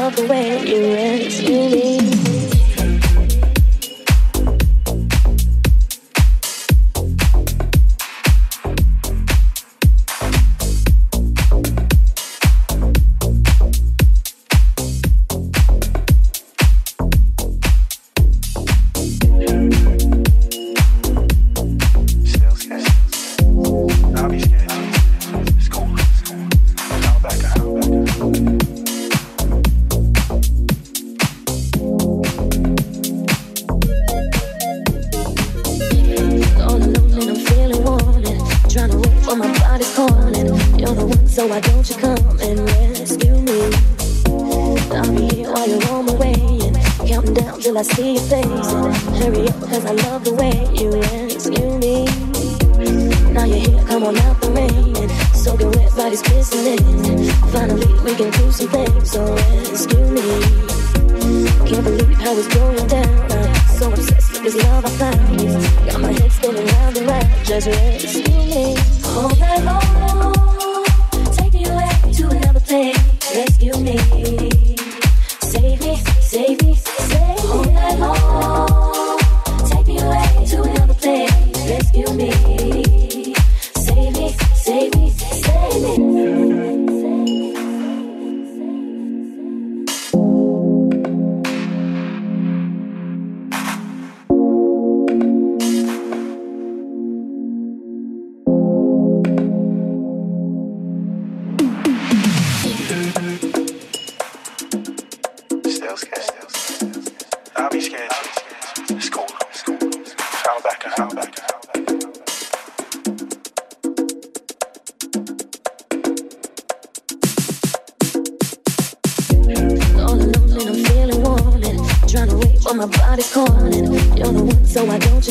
love the way you rescue me.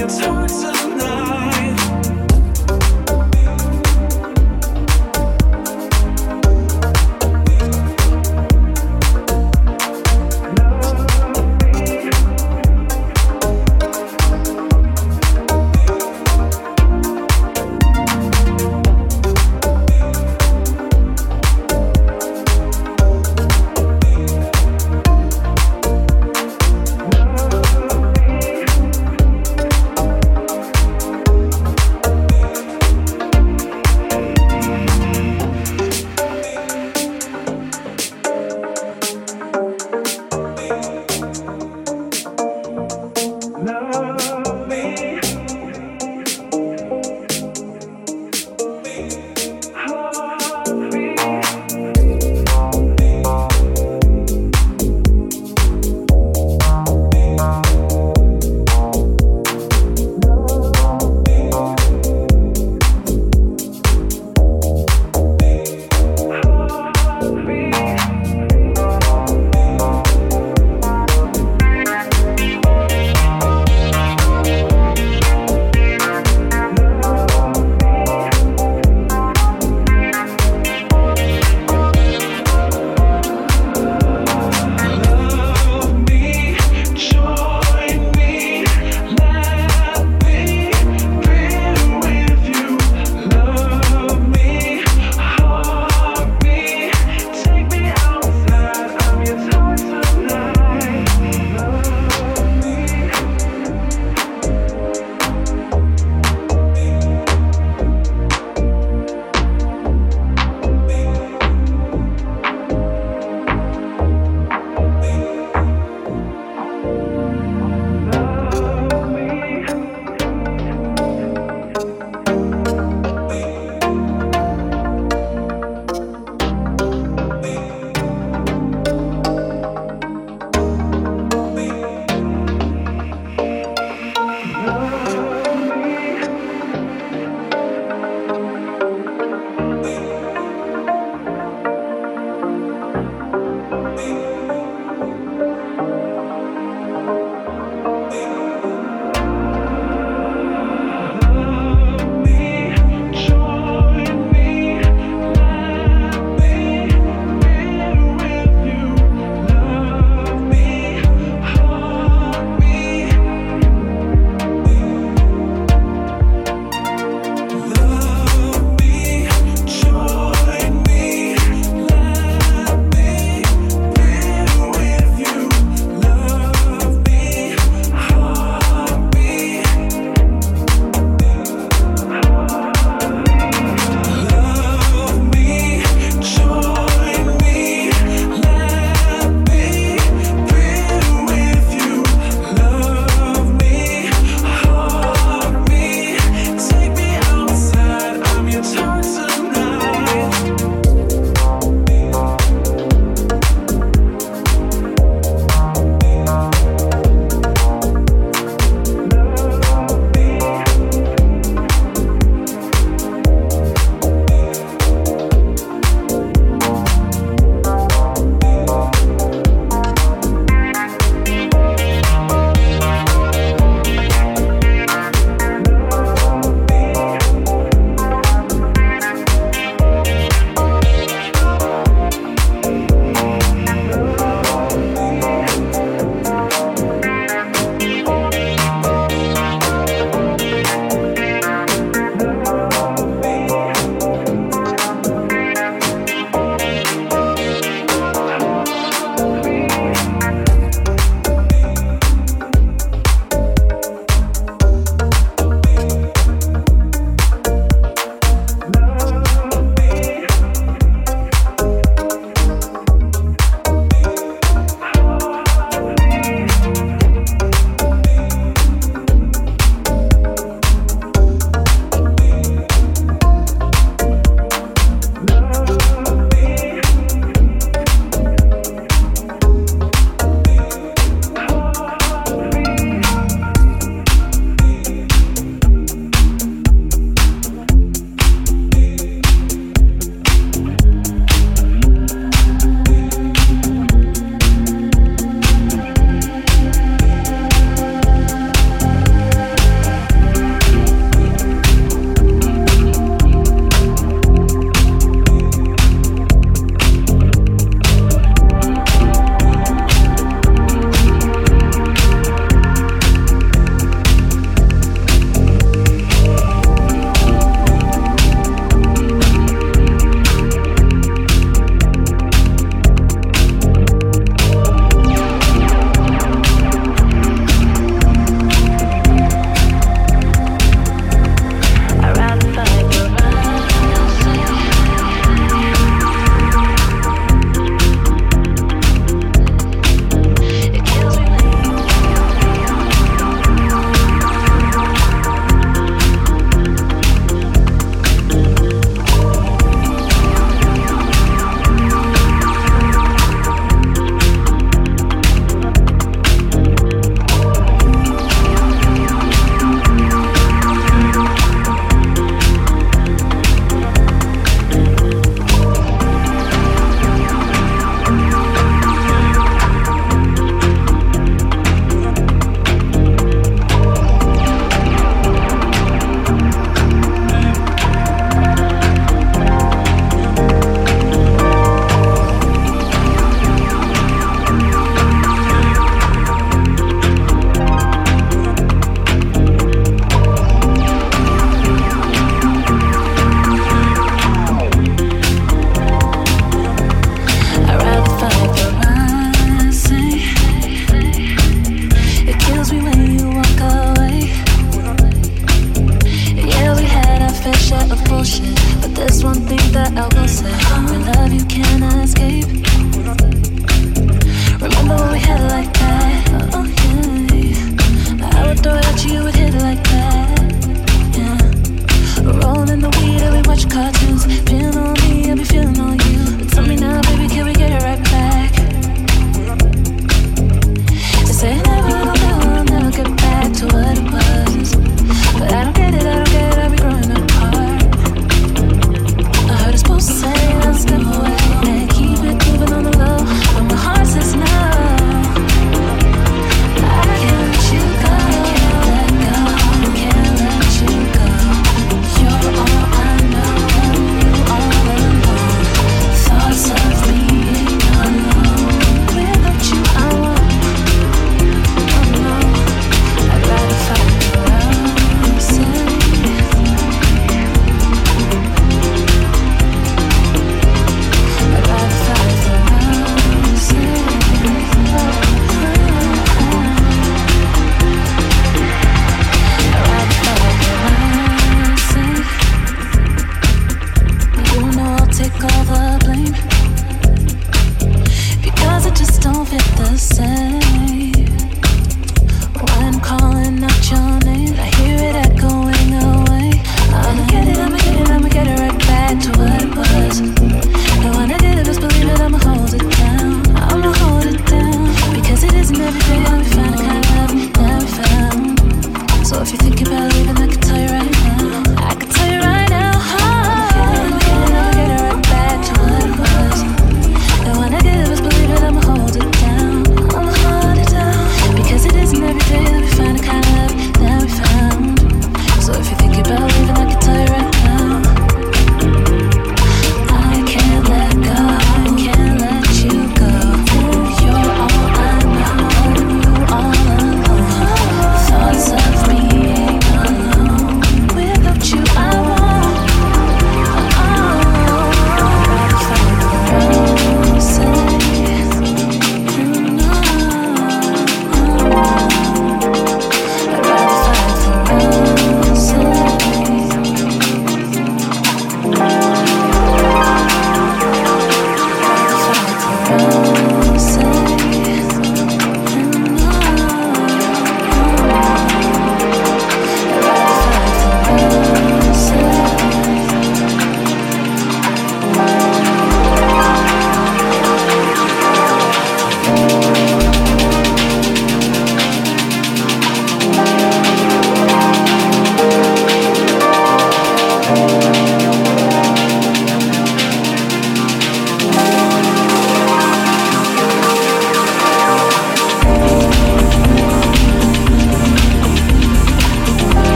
feel so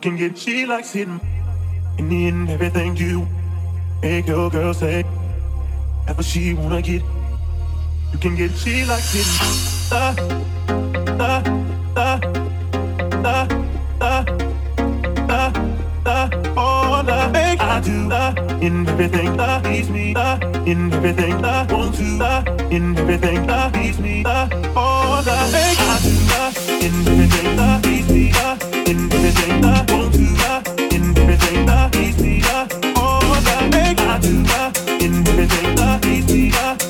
You can get she likes it. In the end, everything you make your girl say, ever she wanna get. You can get she likes it. Da, da, da, da, da, da, da. Oh, da, make I do da, in everything uh, that leaves me da, in everything that want to da, in everything that leaves me da. Oh, da, I do da, in everything that leaves me da, in everything that easier, oh, that makes it The easier.